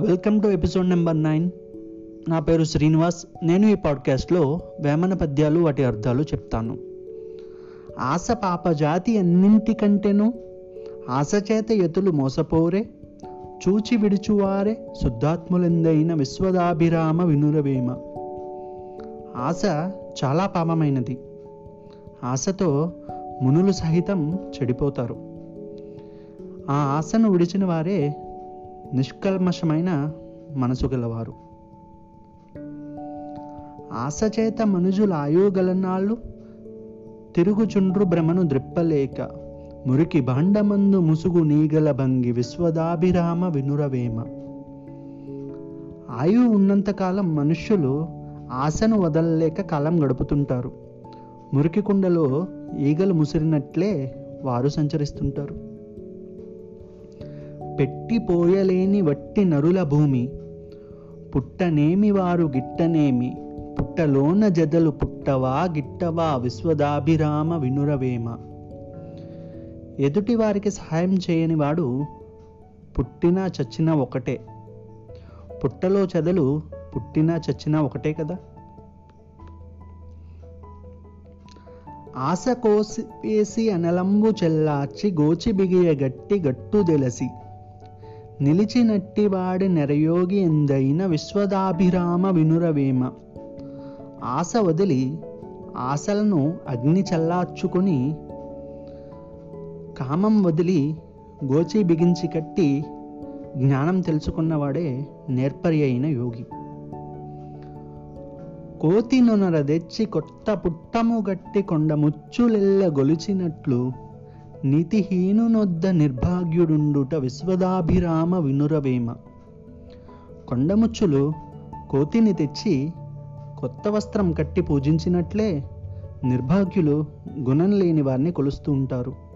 Welcome to episode number nine. నా పేరు శ్రీనివాస్. నేను ఈ పాడ్కాస్ట్లో వేమన పద్యాలు వాటి అర్థాలు చెప్తాను. ఆశ పాప జాతి అన్నింటికంటేను ఆశ చేత ఎతులు మోసపోరే చూచి విడుచువారే శుద్ధాత్ములెందైన విశ్వదాభిరామ వినురవేమ. ఆశ చాలా పాపమైనది. ఆశతో మునులు సహితం చెడిపోతారు. ఆ ఆశను విడిచిన వారే నిష్కల్మషమైన మనసు గలవారు. ఆశచేత మనుజుల ఆయోగలనాళ్ళు తిరుగుచుండ్రు భ్రమను ద్రిప్పలేక మురికి భాండమందు ముసుగు నీగల భంగి విశ్వదాభిరామ వినురవేమ. ఆయువు ఉన్నంతకాలం మనుష్యులు ఆశను వదలలేక కాలం గడుపుతుంటారు. మురికి కుండలో ఈగలు ముసిరినట్లే వారు సంచరిస్తుంటారు. పెట్టిపోయలేని వట్టి నరుల భూమి. పుట్టనేమి వారు గిట్టనేమి పుట్టలోన జదలు పుట్టవా గిట్టవా విశ్వదాభిరామ వినురవేమ. ఎదుటి వారికి సహాయం చేయని వాడు పుట్టినా చచ్చినా ఒకటే. పుట్టలో చెదలు పుట్టినా చచ్చినా ఒకటే కదా. ఆశ కోసి వేసి అనలంబు చెల్లార్చి గోచి బిగియ గట్టి గట్టు దెలసి నిలిచినట్టి వాడి నెరయోగి ఎందైన విశ్వదాభిరామ వినురవేమ. ఆశ వదిలి ఆశలను అగ్ని చల్లార్చుకొని కామం వదిలి గోచి బిగించి కట్టి జ్ఞానం తెలుసుకున్నవాడే నేర్పరి అయిన యోగి. కోతి నొనర తెచ్చి కొత్త పుట్టము గట్టి కొండ ముచ్చులెల్ల గొలిచినట్లు నీతిహీనునొద్ద నిర్భాగ్యుడుండుట విశ్వదాభిరామ వినురవేమ. కొండముచ్చులు కోతిని తెచ్చి కొత్త వస్త్రం కట్టి పూజించినట్లే నిర్భాగ్యులు గుణం లేని వారిని కొలుస్తూ ఉంటారు.